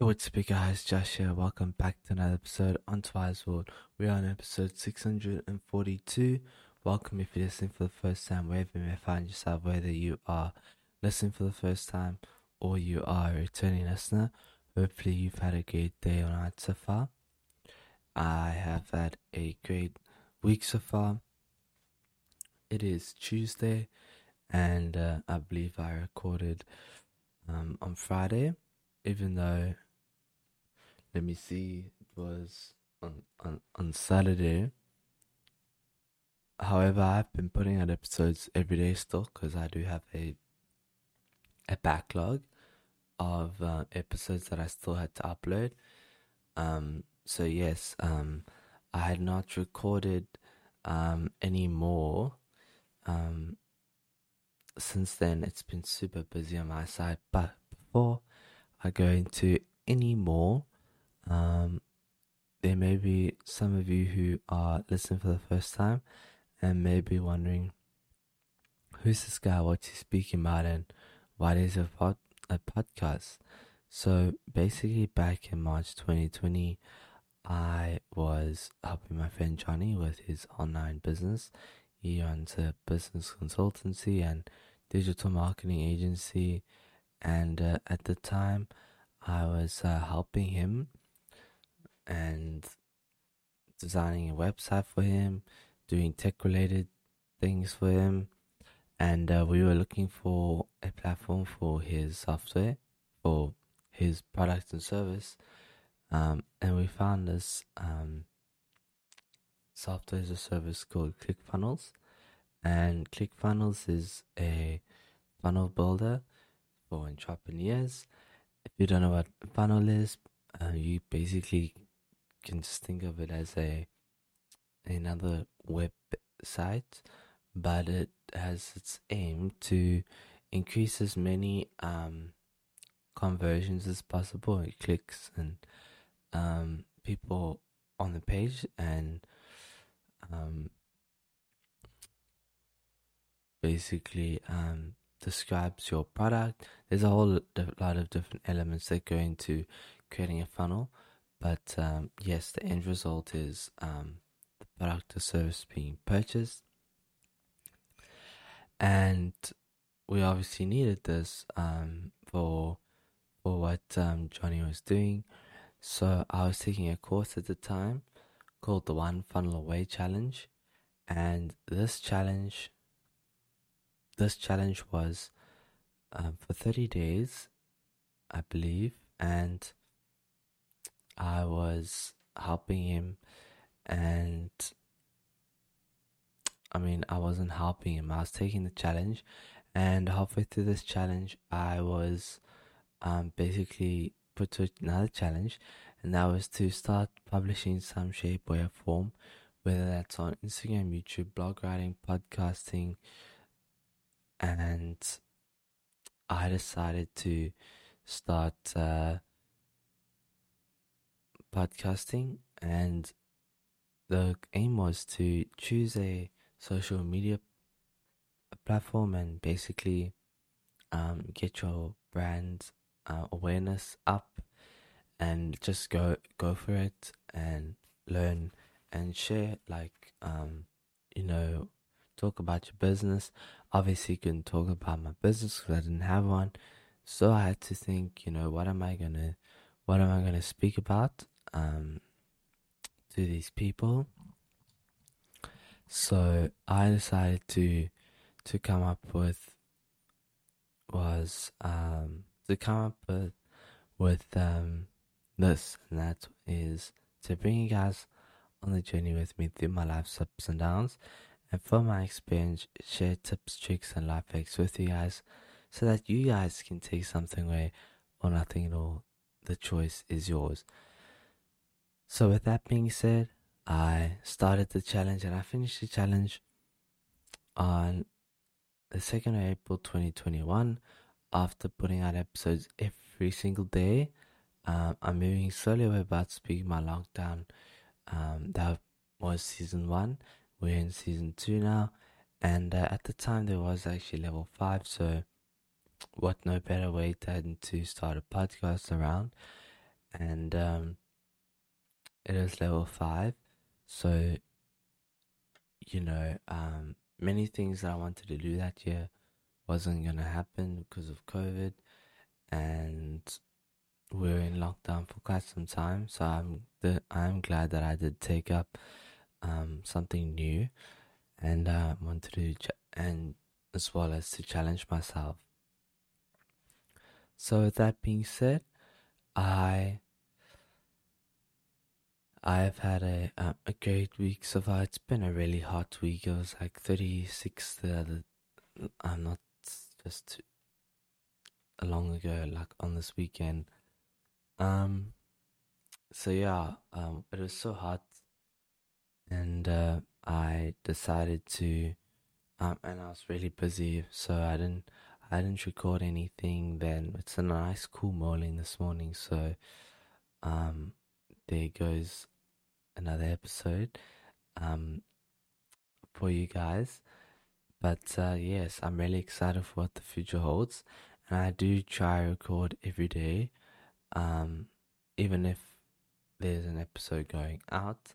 What's up, guys? Josh here. Welcome back to another episode on Twice World. We are on episode 642. Welcome if you're listening for the first time, wherever you may find yourself, whether you are listening for the first time or you are a returning listener. Hopefully, you've had a great day or night so far. I have had a great week so far. It is Tuesday, and uh, I believe I recorded um, on Friday, even though let me see, it was on, on, on Saturday. However, I've been putting out episodes every day still because I do have a a backlog of uh, episodes that I still had to upload. Um, so yes, um, I had not recorded um, any more. Um, since then, it's been super busy on my side. But before I go into any more, um, there may be some of you who are listening for the first time and may be wondering who's this guy, what's he speaking about, and why there's a, pod- a podcast. So basically, back in March 2020, I was helping my friend Johnny with his online business. He runs a business consultancy and digital marketing agency, and uh, at the time, I was uh, helping him and designing a website for him, doing tech related things for him. And uh, we were looking for a platform for his software, for his product and service. Um, and we found this um, software as a service called ClickFunnels. And ClickFunnels is a funnel builder for entrepreneurs. If you don't know what funnel is, uh, you basically can just think of it as a another website, but it has its aim to increase as many um, conversions as possible, clicks and um, people on the page, and um, basically um, describes your product. There's a whole lot of different elements that go into creating a funnel. But um, yes, the end result is um, the product or service being purchased. And we obviously needed this um, for for what um, Johnny was doing. So I was taking a course at the time called the One Funnel Away Challenge, and this challenge this challenge was um, for 30 days, I believe, and I was helping him, and I mean, I wasn't helping him, I was taking the challenge, and halfway through this challenge, I was um, basically put to another challenge, and that was to start publishing some shape, or form, whether that's on Instagram, YouTube, blog writing, podcasting, and I decided to start uh, podcasting, and the aim was to choose a social media platform and basically um, get your brand uh, awareness up and just go go for it and learn and share like um, you know talk about your business. Obviously can talk about my business because i didn't have one. So i had to think you know what am i gonna what am i gonna speak about um, to these people. So I decided to to come up with was um, to come up with with um, this, and that is to bring you guys on the journey with me through my life's ups and downs, and from my experience, share tips, tricks, and life hacks with you guys, so that you guys can take something away or nothing at all. The choice is yours. So, with that being said, I started the challenge and I finished the challenge on the 2nd of April 2021 after putting out episodes every single day. Um, I'm moving slowly away about speaking my lockdown. Um, that was season one. We're in season two now. And uh, at the time, there was actually level five. So, what no better way than to start a podcast around? and um, it is level five. So, you know, um, many things that I wanted to do that year wasn't gonna happen because of COVID, and we are in lockdown for quite some time. So I'm the, I'm glad that I did take up um, something new, and uh, wanted to ch- and as well as to challenge myself. So with that being said, I I've had a a great week so far. It's been a really hot week. It was like 36 the other. I'm not just long ago, like on this weekend. Um. So yeah, um, it was so hot, and uh, I decided to, um, and I was really busy, so I didn't, I didn't record anything. Then it's a nice, cool morning this morning, so, um, there goes another episode um, for you guys. But uh, yes, I'm really excited for what the future holds. And I do try record every day, um, even if there's an episode going out.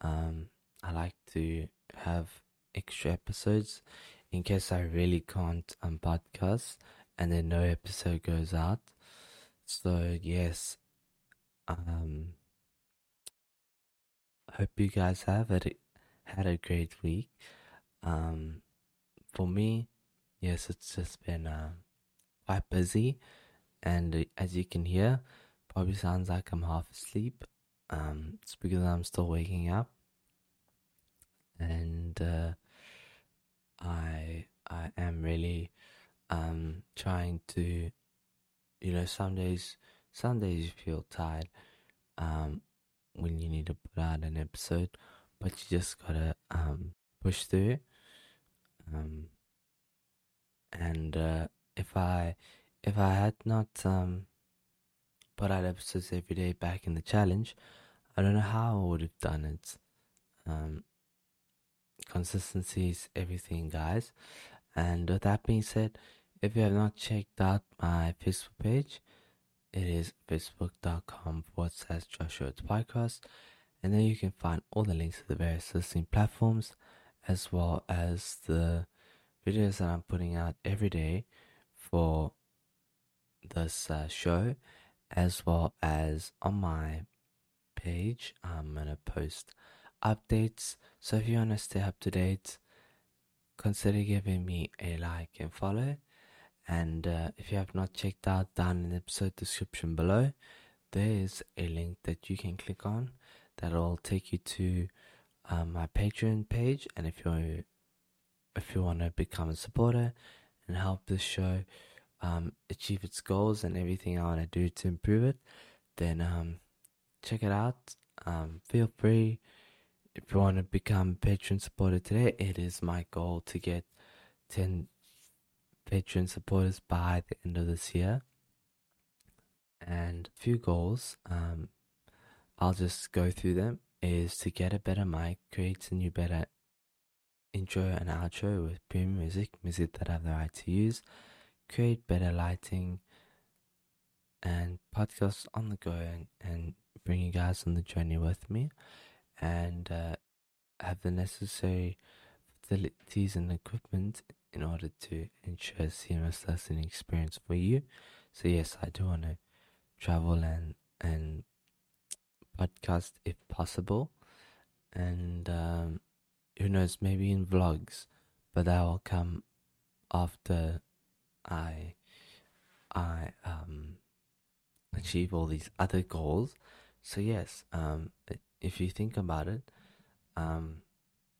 Um, I like to have extra episodes in case I really can't um, podcast and then no episode goes out. So yes, um, hope you guys have had a, had a great week. Um, for me, yes, it's just been uh, quite busy, and as you can hear, probably sounds like I'm half asleep. Um, it's because I'm still waking up, and uh, I I am really um trying to, you know, some days some days you feel tired, um, when you need to put out an episode, but you just gotta um, push through. Um, and uh, if I if I had not um, put out episodes every day back in the challenge, I don't know how I would have done it. Um, consistency is everything, guys. And with that being said, if you have not checked out my Facebook page, it is facebook.com forward slash Joshua Podcast. And then you can find all the links to the various listening platforms as well as the videos that I'm putting out every day for this uh, show, as well as on my page. I'm going to post updates. So if you want to stay up to date, consider giving me a like and follow. And uh, if you have not checked out down in the episode description below, there is a link that you can click on that'll take you to um, my Patreon page. And if you if you want to become a supporter and help this show um, achieve its goals and everything I want to do to improve it, then um, check it out. Um, feel free if you want to become a Patreon supporter today. It is my goal to get ten Patreon supporters by the end of this year. And a few goals, um, I'll just go through them, is to get a better mic, create a new better intro and outro with premium music, music that I have the right to use, create better lighting, and podcasts on the go and, and bring you guys on the journey with me and uh, have the necessary facilities and equipment in order to ensure seamless listening experience for you. So yes, I do want to travel and and podcast if possible, and um, who knows, maybe in vlogs, but that will come after I I um achieve all these other goals. So yes, um, if you think about it, um,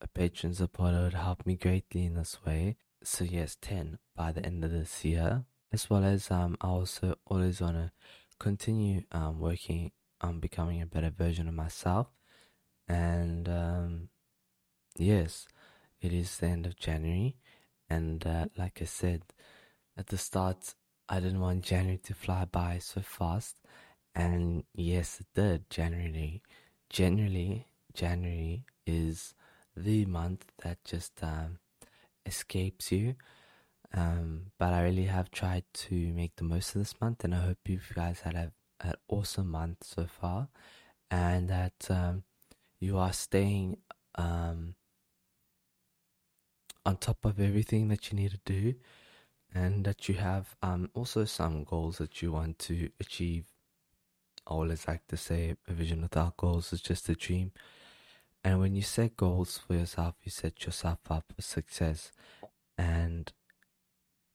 a Patreon supporter would help me greatly in this way so yes, 10 by the end of this year. As well as um, I also always want to continue um, working on becoming a better version of myself. And um, yes, it is the end of January. And uh, like I said at the start, I didn't want January to fly by so fast. And yes, it did. January, generally, January is the month that just um, escapes you. Um, but I really have tried to make the most of this month, and I hope you guys had a, an awesome month so far, and that um, you are staying um, on top of everything that you need to do, and that you have um, also some goals that you want to achieve. I always like to say a vision without goals is just a dream. And when you set goals for yourself, you set yourself up for success. And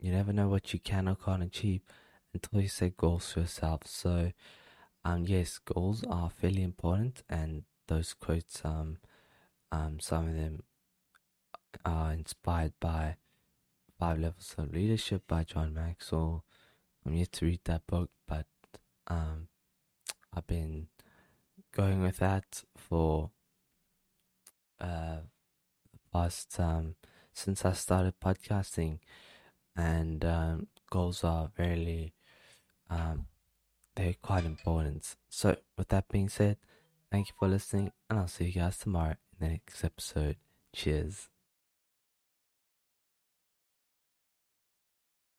you never know what you can or can't achieve until you set goals for yourself. So, um, yes, goals are fairly important, and those quotes, um, um, some of them are inspired by Five Levels of Leadership by John Maxwell. I'm yet to read that book, but um, I've been going with that for uh, past um, since I started podcasting, and um, goals are really um, they're quite important. So, with that being said, thank you for listening, and I'll see you guys tomorrow in the next episode. Cheers.